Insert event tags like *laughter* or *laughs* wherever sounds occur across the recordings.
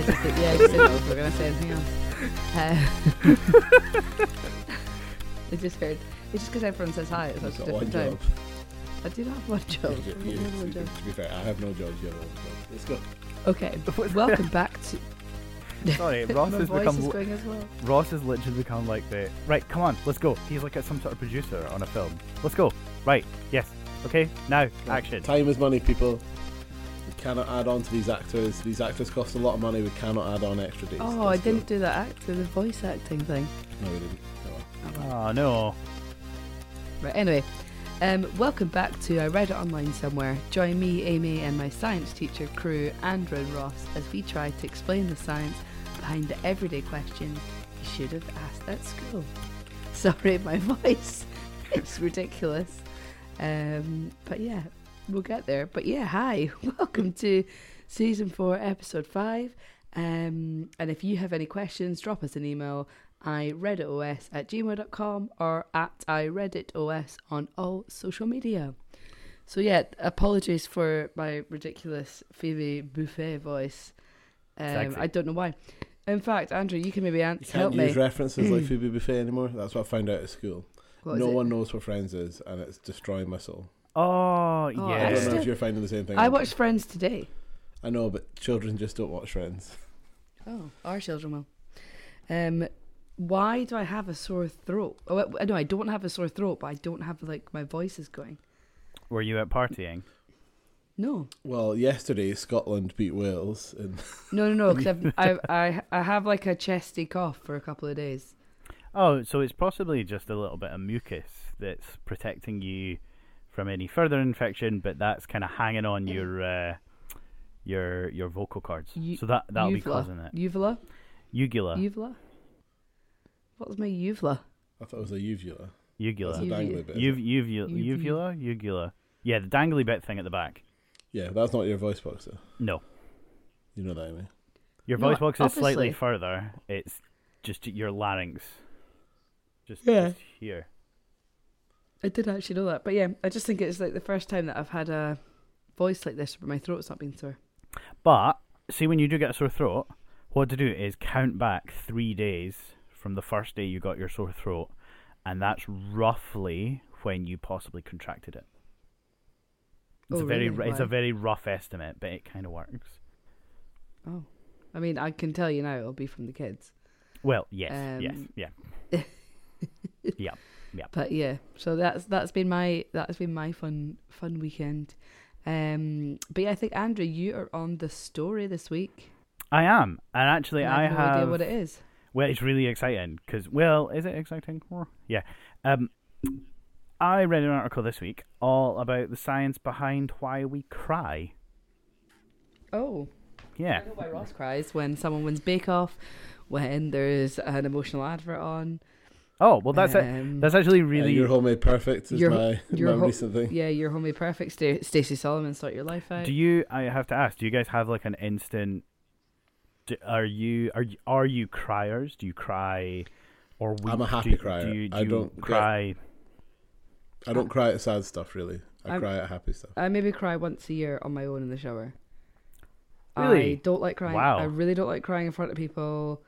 Hi. I just said, yeah, I just didn't know if we were going to say anything else. Uh, *laughs* I just heard. It's just because everyone says hi at such a different time. job. I do not have one job. You- I you- don't one to, job. to be fair, I have no jobs. You have one job. Let's go. Okay, welcome back to. *laughs* Sorry, *laughs* Ross has become is going as well. Ross has literally become like the right. Come on, let's go. He's like a, some sort of producer on a film. Let's go. Right. Yes. Okay. Now, action. Time is money, people. We cannot add on to these actors. These actors cost a lot of money. We cannot add on extra days. Oh, I Let's didn't do that actor, the voice acting thing. No, we didn't. Oh. Oh no. Right, anyway, um, welcome back to I Read It Online Somewhere. Join me, Amy, and my science teacher crew, Andrew and Ross, as we try to explain the science behind the everyday questions you should have asked at school. *laughs* Sorry, my *laughs* voice. It's ridiculous. Um, but yeah, we'll get there. But yeah, hi. *laughs* Welcome to season four, episode five. Um, and if you have any questions, drop us an email I os at gmail.com or at I os on all social media. So yeah, apologies for my ridiculous Phoebe Buffay voice. Um, Sexy. I don't know why. In fact, Andrew, you can maybe You answer, can't help use me. references like *clears throat* Phoebe Buffay anymore. That's what I found out at school. What no it? one knows what Friends is, and it's destroying my soul. Oh, yeah. I I don't know if you're finding the same thing. I watched Friends today. I know, but children just don't watch Friends. Oh, our children will. Um, why do I have a sore throat? Oh, I- no, I don't have a sore throat, but I don't have like my voice is going. Were you out partying? No, Well, yesterday Scotland beat Wales, and *laughs* no, no, no. Because *laughs* I, I, I have like a chesty cough for a couple of days. Oh, so it's possibly just a little bit of mucus that's protecting you from any further infection, but that's kind of hanging on your uh, your your vocal cords. U- so that that'll be causing it. Uvula, Ugula. uvula. What was my uvula? I thought it was a uvula. Uvula. That's a Uvula. dangly bit. Uv- it? uvula. Uvula. Ugula. Yeah, the dangly bit thing at the back. Yeah, that's not your voice box, though. No, You know that, Amy. your No, voice box is slightly further. It's just your larynx. Just, Yeah. just here. I did actually know that, but yeah, I just think it's like the first time that I've had a voice like this, but my throat's not been sore. But see, when you do get a sore throat, what to do is count back three days from the first day you got your sore throat, and that's roughly when you possibly contracted it. It's Oh, a very really? it's a very rough estimate, but it kind of works. Oh, I mean, I can tell you now, it'll be from the kids. Well, yes, yes, Um, yeah, *laughs* yeah, yeah. But yeah, so that's that's been my that's been my fun fun weekend. Um, but yeah, I think Andrew, you are on the story this week. I am, and actually, and I have no have. idea what it is. Well, it's really exciting because, well, is it exciting? Yeah. Um, I read an article this week all about the science behind why we cry. Oh, Yeah. I know why Ross cries when someone wins Bake Off, when there's an emotional advert on. Oh well, that's it. Um, That's actually really. your homemade perfect is Your- my, your my ho- recent thing. Yeah, your homemade perfect. Sta- Stacey Solomon, Sort Your Life Out. Do you? I have to ask. Do you guys have like an instant? Do, are you are you, are you criers? Do you cry, or weep? I'm a Do happy you- crier. Do you, do I don't get- cry? I don't cry at sad stuff really. I I'm- cry at happy stuff. I maybe cry once a year on my own in the shower. Really? I don't like crying. Wow. I really don't like crying in front of people.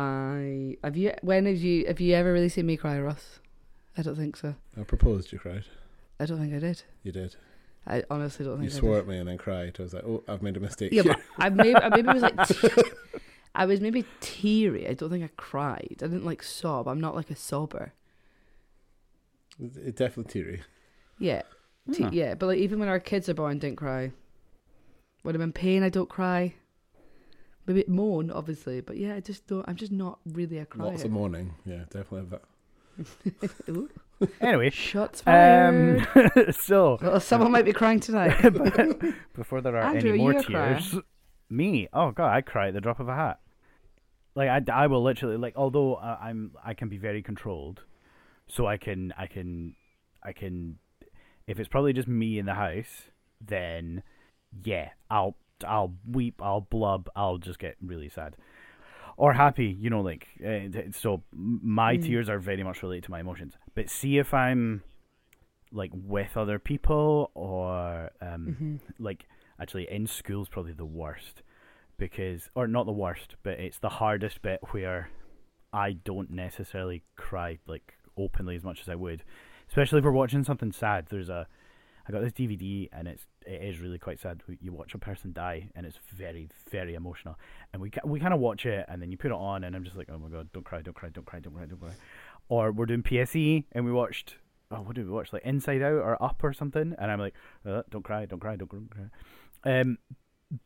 I have you. When have you? Have you ever really seen me cry, Ross? I don't think so. I proposed, you cried. I don't think I did. You did. I honestly don't You think I swore did. at me and then cried. I was like, oh, I've made a mistake Yeah, here. but I maybe I maybe was like *laughs* te- I was maybe teary. I don't think I cried. I didn't like sob. I'm not like a sobber. It definitely teary. Yeah, te- Huh. yeah. But like even when our kids are born, didn't cry. When I'm in pain, I don't cry. Maybe moan, obviously, but yeah, I just don't. I'm just not really a crier. Lots of mourning. Yeah, definitely have that. *laughs* *laughs* Ooh, Anyway, shots fired. um, *laughs* so well, someone might be crying tonight. before there are Andrew, any more you a crier? tears, me, oh god, I cry at the drop of a hat. Like I, I will literally like, although I, I'm, I can be very controlled, so I can, I can, I can. If it's probably just me in the house, then yeah, I'll, I'll weep, I'll blub, I'll just get really sad. Or happy, you know, like uh, so. My Mm. tears are very much related to my emotions. But see if I'm like with other people or um Mm-hmm. like actually in school's probably the worst because or not the worst but it's the hardest bit where i don't necessarily cry like openly as much as i would especially if we're watching something sad there's a i got this dvd and it's it is really quite sad you watch a person die and it's very very emotional and we we kind of watch it and then you put it on and i'm just like oh my god don't cry don't cry don't cry don't cry don't cry or we're doing pse and we watched oh, what did we watch? Like Inside Out or Up or something? And I'm like, uh, don't cry, don't cry, don't cry. Um,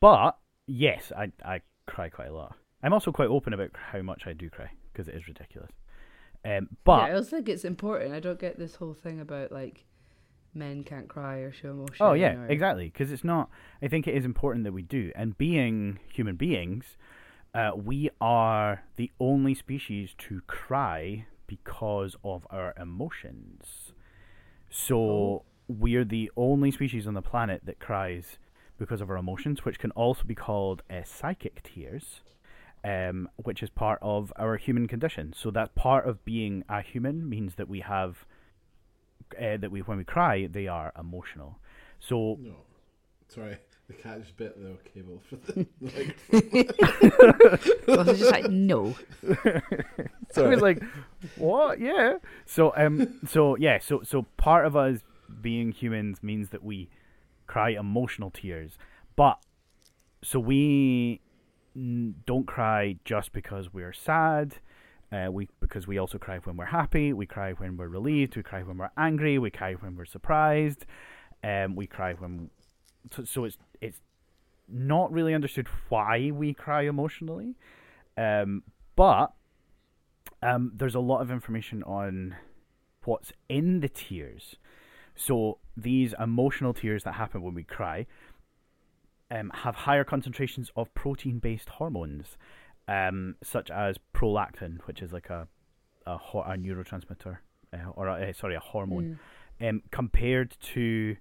but yes, I I cry quite a lot. I'm also quite open about how much I do cry because it is ridiculous. Um, but yeah, I also think it's important. I don't get this whole thing about like men can't cry or show emotion. Oh yeah, or- exactly. Because it's not. I think it is important that we do. And being human beings, uh, we are the only species to cry because of our emotions. So we're the only species on the planet that cries because of our emotions, which can also be called uh, psychic tears. Um, which is part of our human condition. So that part of being a human means that we have uh, that we when we cry they are emotional. So No. Sorry, the cat just bit the cable for *laughs* the like. *laughs* Ross is just like no. *laughs* I Sorry. was like, "What? Yeah." So, um, so yeah, so so part of us being humans means that we cry emotional tears, but so we n- don't cry just because we're sad. Uh, we because we also cry when we're happy. We cry when we're relieved. We cry when we're angry. We cry when we're surprised. Um, we cry when so, so it's it's not really understood why we cry emotionally. Um, but um, there's a lot of information on what's in the tears. So these emotional tears that happen when we cry um, have higher concentrations of protein-based hormones, um, such as prolactin, which is like a a, ho- a neurotransmitter, uh, or a, uh, sorry, a hormone, um, compared to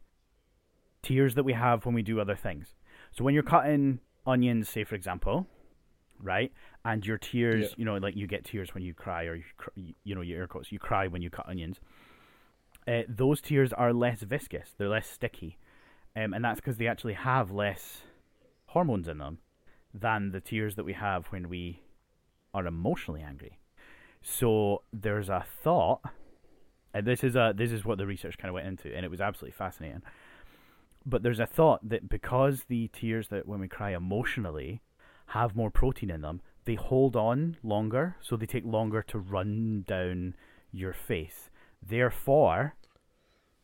tears that we have when we do other things. So when you're cutting onions, say for example, right, and your tears, Yeah. you know, like you get tears when you cry, or you, cr- you know, your air quotes, you cry when you cut onions. Uh, those tears are less viscous; they're less sticky, um, and that's because they actually have less hormones in them than the tears that we have when we are emotionally angry. So there's a thought, and this is a this is what the research kind of went into, and it was absolutely fascinating. But there's a thought that because the tears that when we cry emotionally have more protein in them, they hold on longer, so they take longer to run down your face. Therefore,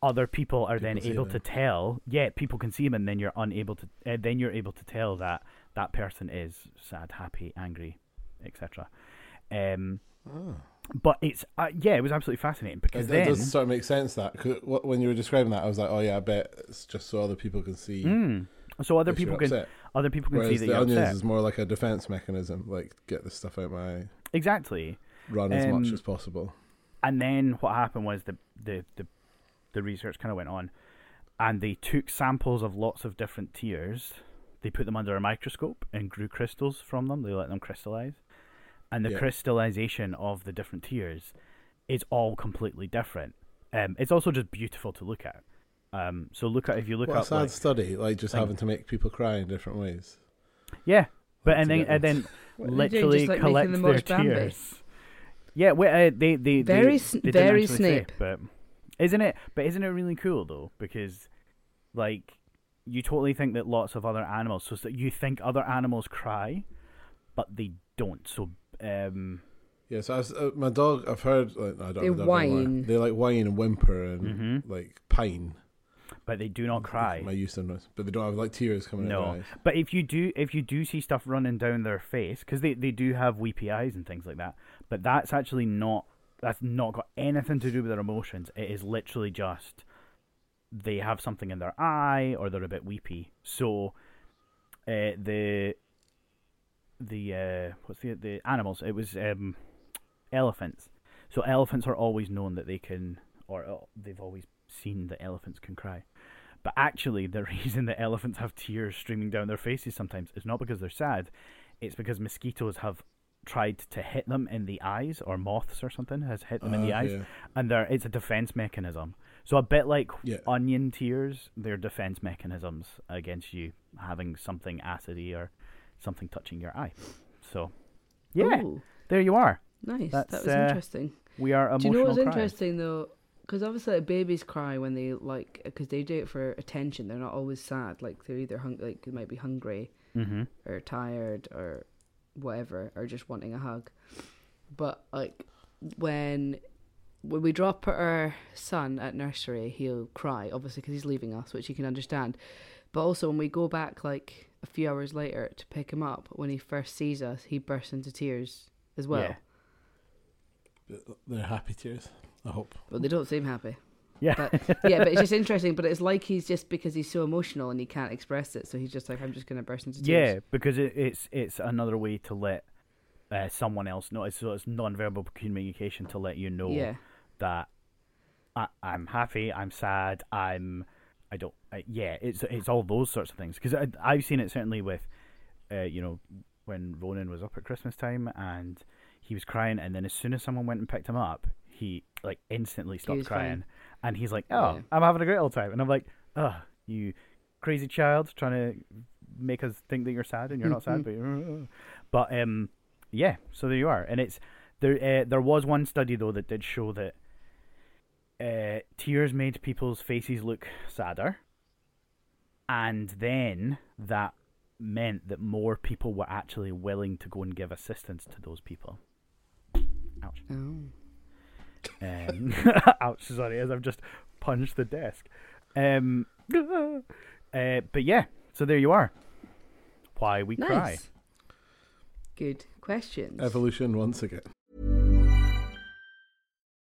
other people are then able them. to tell. Yeah, people can see them, and then you're unable to. Uh, then you're able to tell that that person is sad, happy, angry, etc. Um, but it's uh, yeah, it was absolutely fascinating because It, it does sort of make sense that when you were describing that, I was like, oh yeah, I bet it's just so other people can see. Mm. so other people can upset. other people can see that the you're onions upset. is more like a defense mechanism, like get this stuff out my Exactly. run as much Um, as possible. and then what happened was the the the, the research kind of went on, and they took samples of lots of different tears. They put them under a microscope and grew crystals from them. They let them crystallize, and the Yeah. crystallization of the different tears is all completely different. Um, it's also just beautiful to look at. Um, so look at if you look at What a sad like, study, like just thing. having to make people cry in different ways. yeah, but Like and then and then them- What are they doing, literally just, like, collect them their watch Bambi? tears. Yeah, well, uh, they they Very they, they very actually say, but isn't it? But isn't it really cool though? Because like you totally think that lots of other animals, so that you think other animals cry, but they don't. So um, Yeah, so was, uh, my dog, I've heard, like, I don't They know, I don't know whine. They like whine and whimper and Mhm. like pine. but they do not cry. My use of but they don't have like tears coming out No, of their eyes. but if you do, if you do see stuff running down their face, because they, they do have weepy eyes and things like that, but that's actually not that's not got anything to do with their emotions. It is literally just they have something in their eye or they're a bit weepy. So, uh, the the uh, what's the the animals? It was um, elephants. So elephants are always known that they can, or uh, they've always seen that elephants can cry. But actually, the *laughs* reason that elephants have tears streaming down their faces sometimes is not because they're sad. It's because mosquitoes have tried to hit them in the eyes, or moths or something has hit them in the Ah, eyes, yeah. and they're, it's a defense mechanism. So a bit like Yeah. onion tears, they're defense mechanisms against you having something acidy or something touching your eye. So, yeah, Ooh, there you are. nice. That's, that was uh, interesting. We are emotional. Do you know what's criers. interesting though? Because obviously, like, babies cry when they like because they do it for attention. They're not always sad. Like they're either hung- like they might be hungry Mm-hmm. or tired or whatever, or just wanting a hug. But like when when we drop our son at nursery, he'll cry obviously because he's leaving us, which you can understand. But also when we go back like a few hours later to pick him up, when he first sees us, he bursts into tears as well. Yeah. They're happy tears. I hope. But they don't seem happy. Yeah. But yeah, but it's just interesting. But it's like he's just because he's so emotional and he can't express it, so he's just like, I'm just gonna burst into tears. Yeah, because it, it's it's another way to let uh, someone else know. It's, so it's non-verbal communication to let you know Yeah. That I, I'm happy, I'm sad, I'm I don't. I, yeah, it's it's all those sorts of things. Because I've seen it certainly with, uh, you know, when Ronan was up at Christmas time and he was crying, and then as soon as someone went and picked him up, he like instantly stopped was fine. crying, and he's like, "Oh, Yeah. I'm having a great old time," and I'm like, "Oh, you crazy child, trying to make us think that you're sad and you're not sad, but you're, *laughs* but um, yeah. So there you are, and it's there. Uh, there was one study though that did show that uh, tears made people's faces look sadder, and then that meant that more people were actually willing to go and give assistance to those people. Ouch. Oh. Um, *laughs* ouch, sorry, as I've just punched the desk. Um, *laughs* uh, but yeah, so there you are. Why we Nice. cry. Good questions. Evolution once again.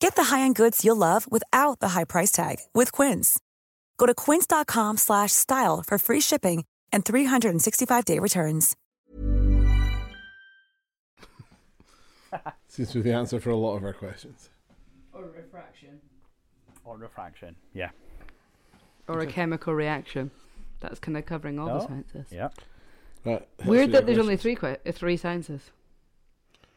Get the high-end goods you'll love without the high price tag with Quince. Go to quince.com/style slash style for free shipping and 365-day returns. Seems to be the answer for a lot of our questions. Or refraction. Or refraction. Yeah. Or a chemical reaction. That's kind of covering all the sciences. Yeah. Right. Weird that of there's only three que- uh, three sciences.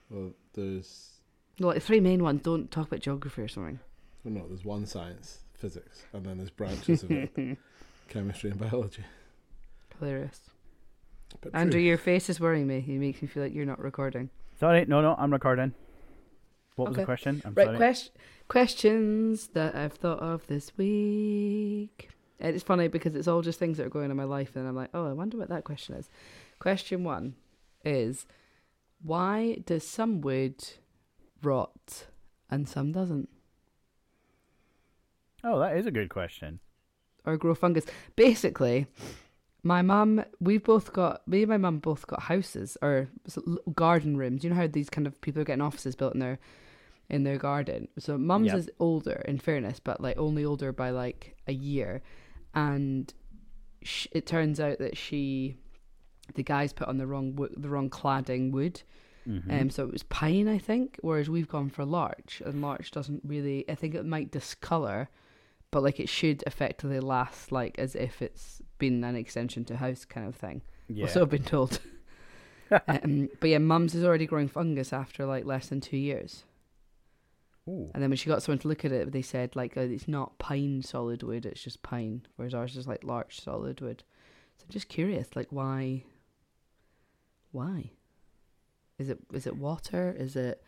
Well, there's No, the three main ones. Don't talk about geography or something. well, no, there's one science, physics, and then there's branches of it, *laughs* chemistry and biology. Hilarious. But Andrew, true. your face is worrying me. It makes me feel like you're not recording. Sorry, no, no, I'm recording. What was the question? I'm right, sorry. quest- questions that I've thought of this week. And It's funny because it's all just things that are going on in my life, and I'm like, oh, I wonder what that question is. Question one is why does some wood rot and some doesn't, Oh, that is a good question. or grow fungus? Basically, my mum, we've both got me and my mum both got houses or garden rooms. You know how these kind of people are getting offices built in their in their garden. So mum's Yep. is older, in fairness, but like only older by like a year, and sh- it turns out that she, the guys put on the wrong the wrong cladding wood. Mhm. Um, so it was pine, I think, whereas we've gone for larch, and larch doesn't really. I think it might discolor, but like it should effectively last like as if it's been an extension to house kind of thing. Yeah. Well, so I've been told. *laughs* um, but yeah, mum's is already growing fungus after like less than two years. Ooh. And then when she got someone to look at it, they said like oh, it's not pine solid wood, it's just pine, whereas ours is like larch solid wood. So I'm just curious, like why? Why? Is it is it water? Is it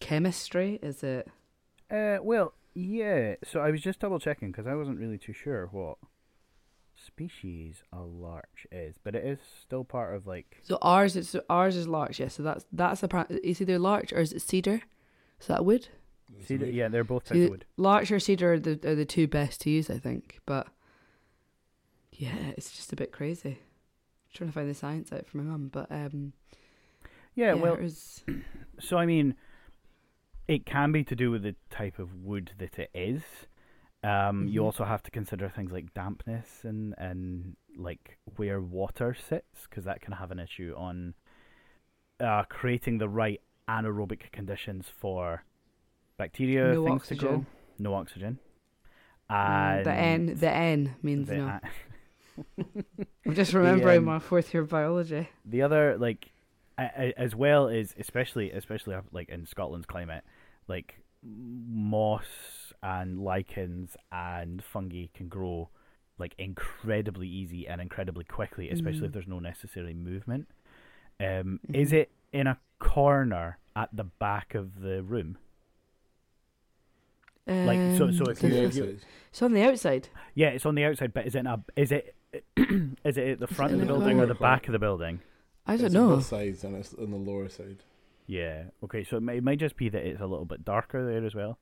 chemistry? Is it? Uh, well, yeah. So I was just double checking because I wasn't really too sure what species a larch is, but it is still part of like. So ours is ours is larch, yeah. So that's that's a pra- it's either larch or is it cedar? Is that wood? Cedar, yeah, they're both types See, of wood. Larch or cedar are the are the two best to use, I think. But yeah, it's just a bit crazy. I'm trying to find the science out for my mum, but um, Yeah, well, hers- *clears throat* so I mean, it can be to do with the type of wood that it is. Um, You Mhm. also have to consider things like dampness and and like where water sits, because that can have an issue on uh, creating the right anaerobic conditions for bacteria No things to grow. oxygen. No oxygen. Mm, And the N the N means the no. a- *laughs* I'm just remembering *laughs* my fourth year biology. the other like as well as especially especially like in Scotland's climate like moss and lichens and fungi can grow like incredibly easy and incredibly quickly especially if Mm. there's no necessary movement um is Mhm. it in a corner at the back of the room like so so Um, if you, if you it's on the outside. yeah it's on the outside but is it in a is it *clears throat* is it at the front of the building or the back of the building I don't It's on know. both sides and it's on the lower side. Yeah. Okay. So it might, it might just be that it's a little bit darker there as well,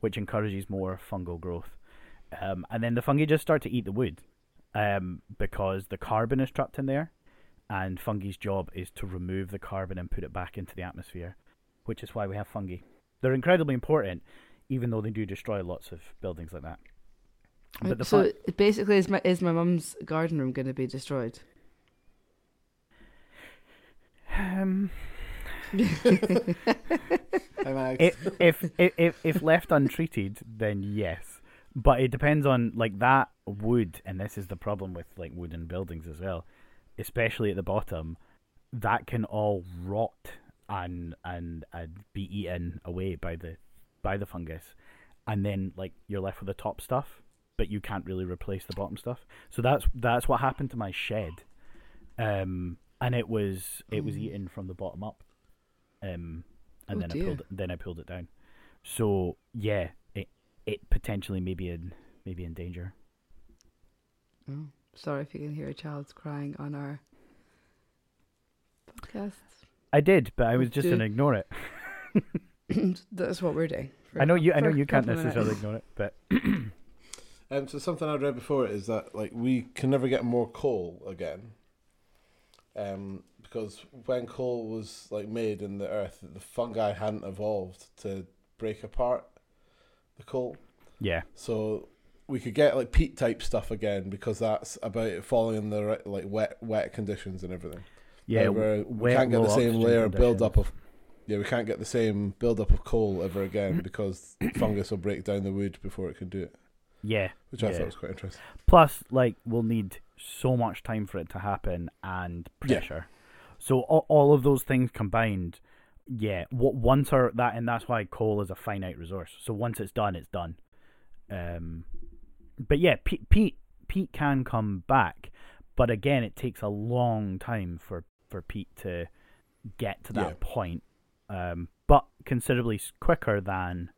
which encourages more fungal growth. Um, and then the fungi just start to eat the wood, um, because the carbon is trapped in there, and fungi's job is to remove the carbon and put it back into the atmosphere, which is why we have fungi. They're incredibly important, even though they do destroy lots of buildings like that. But the so fun- basically, is my is my mum's garden room going to be destroyed? Um, *laughs* if, if if if if left untreated, then yes. But it depends on like that wood, and this is the problem with like wooden buildings as well, especially at the bottom. That can all rot and and and be eaten away by the by the fungus, and then like you're left with the top stuff, but you can't really replace the bottom stuff. So that's that's what happened to my shed, um, and it was it was Mm. eaten from the bottom up, um, and Oh, then I pulled it, then I pulled it down. So yeah, it it potentially may be in maybe in danger. Oh, sorry if you can hear a child's crying on our podcast. I did, but I was just Do- gonna ignore it. *laughs* That's what we're doing. I know you. I know you can't necessarily ignore it, but *clears throat* Um, so something I read before is that like we can never get more coal again, um, because when coal was like made in the earth, the fungi hadn't evolved to break apart the coal. Yeah. So we could get like peat type stuff again because that's about it falling in the right, like wet wet conditions and everything. Yeah, Like, we can't get the same layer build up of. Yeah, we can't get the same build up of coal ever again *coughs* because fungus will break down the wood before it can do it, Yeah. which I yeah. thought was quite interesting. Plus, like, we'll need so much time for it to happen and Yeah. pressure. So all, all of those things combined, yeah. What once are that, and that's why coal is a finite resource. So once it's done, it's done. Um, but yeah, Pete, peat, peat can come back, but again, it takes a long time for for peat to get to that Yeah. point. Um, but considerably quicker than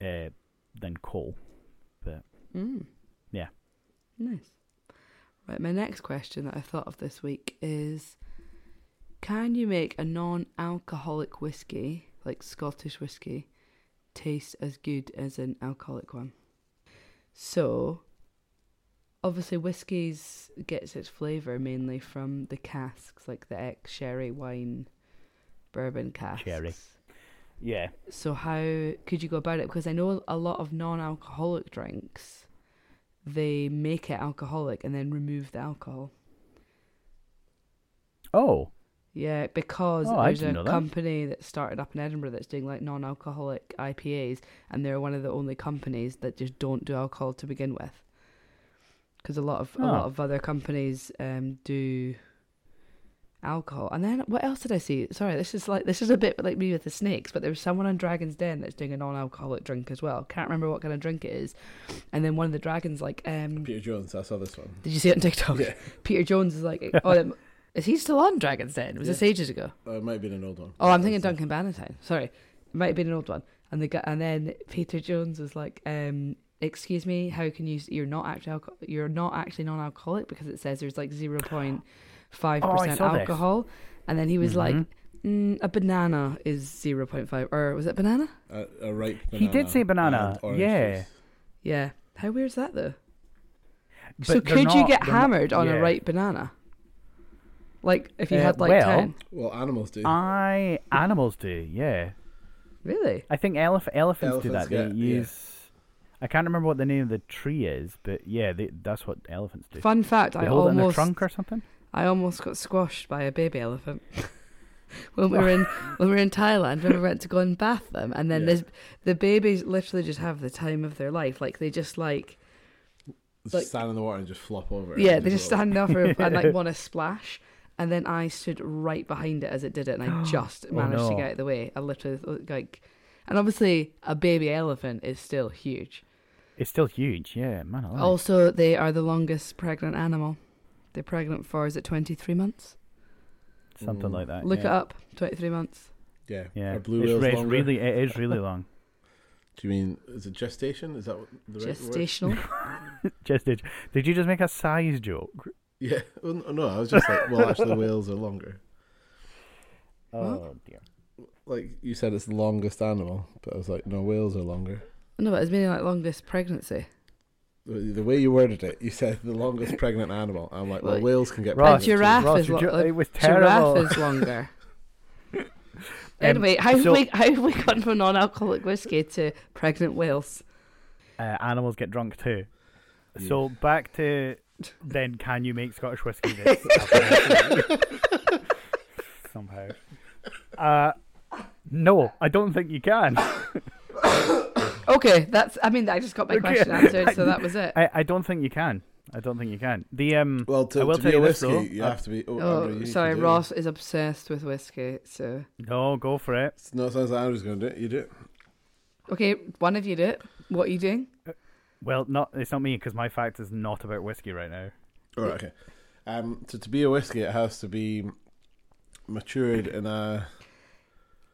uh, than coal. But Mm. yeah. Nice. Right, my next question that I thought of this week is Can you make a non alcoholic whiskey, like Scottish whiskey, taste as good as an alcoholic one? So, obviously, whiskies gets its flavour mainly from the casks, like the ex sherry wine bourbon casks. Sherry. Yeah. So how could you go about it? Because I know a lot of non-alcoholic drinks, they make it alcoholic and then remove the alcohol. Oh. Yeah, because Oh, there's a that. company that started up in Edinburgh that's doing like non-alcoholic IPAs, and they're one of the only companies that just don't do alcohol to begin with. Because a lot of a Oh. lot of other companies um, do alcohol, and then what else did I see? Sorry, this is like this is a bit like me with the snakes, but there was someone on Dragon's Den that's doing a non-alcoholic drink as well. Can't remember what kind of drink it is, and then one of the dragons like um, Peter Jones, I saw this one. did you see it on TikTok? Yeah. *laughs* Peter Jones is like, *laughs* oh, um, is he still on Dragon's Den? Was this Yeah. ages ago? Uh, it might have been an old one. Oh, I'm thinking Duncan Bannatyne. Sorry, it might have been an old one. And the guy, and then Peter Jones was like, um, "Excuse me, how can you? You're not actually alco- you're not actually non-alcoholic because it says there's like zero point five Oh, percent saw this. alcohol." And then he was like, Mhm. mm, "A banana is zero point five, or was it banana? A, a ripe banana. He did say banana, yeah. juice. Yeah. How weird is that though? But so they're could you get they're not- hammered on yeah. a ripe banana? Like if you Uh, had like well, ten? Well, animals do. I animals do, yeah. Really? I think elef- elephants, do Elephants that. They get- yeah. use. I can't remember what the name of the tree is, but yeah, they, that's what elephants do. Fun fact: They I hold it in their almost trunk or something. I almost got squashed by a baby elephant *laughs* when we were in when we were in Thailand. When we went to go and bath them, and then Yeah. this the babies literally just have the time of their life. Like they just like like- stand in the water and just flop over. yeah, and they just stand there and like *laughs* want to splash. And then I stood right behind it as it did it, and I *gasps* oh, just Oh, managed to get out of the way. I literally like, and obviously a baby elephant is still huge. It's still huge, yeah, man. Also, they are the longest pregnant animal. They're pregnant for is it twenty three months? something Mm. like that. Look yeah. it up. Twenty three months. Yeah. Yeah, Are blue it's, it's really, it is really long. *laughs* Do you mean is it gestation? Is that what the word? Gestational. *laughs* just did. Did you just make a size joke? Yeah. Well, no, no, I was just like, well, actually, *laughs* whales are longer. Oh dear. Like you said, it's the longest animal, but I was like, no, whales are longer. No, but it's meaning like longest pregnancy. The the way you worded it, you said the longest pregnant animal. I'm like, well, Well, whales can get Ross, A pregnant. giraffe Ross, is your lo- jo- it was giraffe is longer. *laughs* *laughs* anyway, how so- have we how have we gone from non-alcoholic whiskey to pregnant whales? Uh, animals get drunk too. So back to then, can you make Scottish whiskey? This *laughs* somehow. Uh, no, I don't think you can. Okay, that's. I mean, I just got my Okay. question answered, so *laughs* that was it. I, I don't think you can. I don't think you can. The um. Well, to, I will to tell be a this, whiskey, though. you Uh, have to be. Oh, Oh, Andrew, you need to sorry, do it. Ross is obsessed with whiskey. So No, go for it. No, it sounds like Andrew's going to do it. You do it. okay, one of you do it. What are you doing? Well, not it's not me because my fact is not about whiskey right now. All right, okay. Um, to to be a whiskey, it has to be matured in a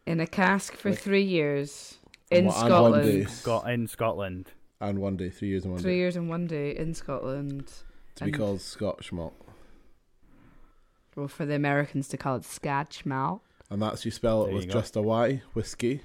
In a cask for Like- three years and in one- and one day. Scotland. Got in Scotland. and one day, three years and one Three day, years and one day in Scotland. to be and- called Scotch malt, Well, for the Americans to call it Scotch malt. and that's you spell it There with go. just a Y, whiskey,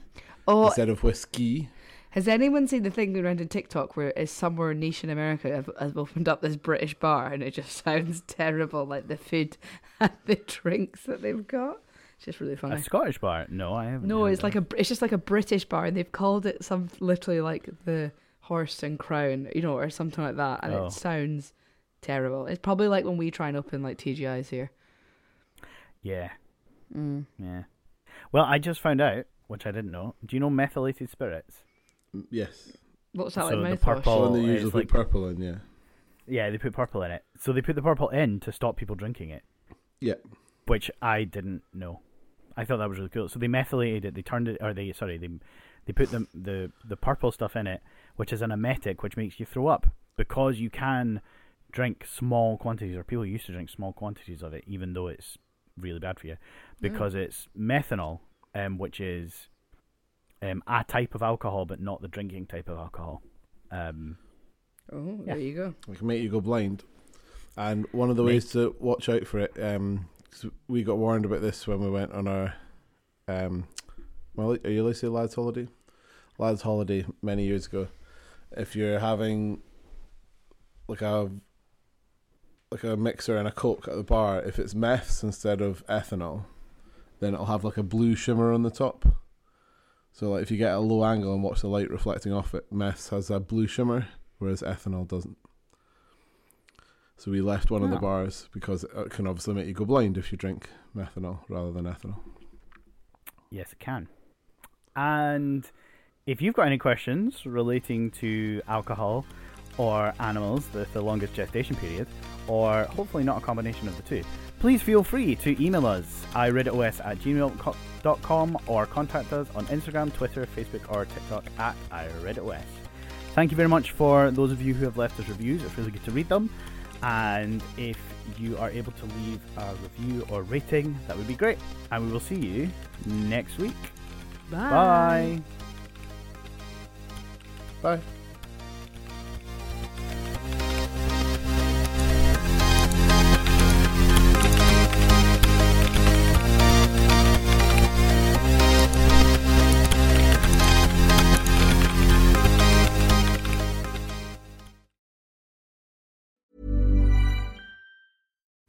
Oh, instead of whiskey. Has anyone seen the thing going around in TikTok where it's somewhere niche in America have, have opened up this British bar and it just *laughs* sounds terrible, like the food *laughs* and the drinks that they've got? It's just really funny. A Scottish bar? No, I haven't. No, it's of like a it's just like a British bar, and they've called it some literally like the Horse and Crown, you know, or something like that, and Oh. it sounds terrible. It's probably like when we try and open like TGI's here. Yeah. Mm. Yeah. Well, I just found out, which I didn't know. Do you know methylated spirits? Yes. What's that So like the purple- So they it's usually like- purple in, yeah. Yeah, they put purple in it. So they put the purple in to stop people drinking it, Yeah. which I didn't know. I thought that was really cool. So they methylated it. They turned it, or they sorry, they they put the the the purple stuff in it, which is an emetic, which makes you throw up because you can drink small quantities, or people used to drink small quantities of it, even though it's really bad for you, because it's methanol, um, which is um, a type of alcohol, but not the drinking type of alcohol. Um, Oh, Yeah. there you go. It can make you go blind. And one of the ways to watch out for it, um we got warned about this when we went on our, um, well, are you say lads holiday? Lads holiday many years ago. If you're having like a like a mixer and a coke at the bar, if it's meths instead of ethanol, then it'll have like a blue shimmer on the top. So like if you get a low angle and watch the light reflecting off it, meths has a blue shimmer, whereas ethanol doesn't. So we left one of the Oh. bars because it can obviously make you go blind if you drink methanol rather than ethanol. Yes, it can. And if you've got any questions relating to alcohol or animals with the longest gestation period, or hopefully not a combination of the two, please feel free to email us, iReadItOS at gmail.com or contact us on Instagram, Twitter, Facebook, or TikTok at iReadItOS. Thank you very much for those of you who have left us reviews. It's really good to read them. And if you are able to leave a review or rating, that would be great. And we will see you next week. Bye. Bye. Bye.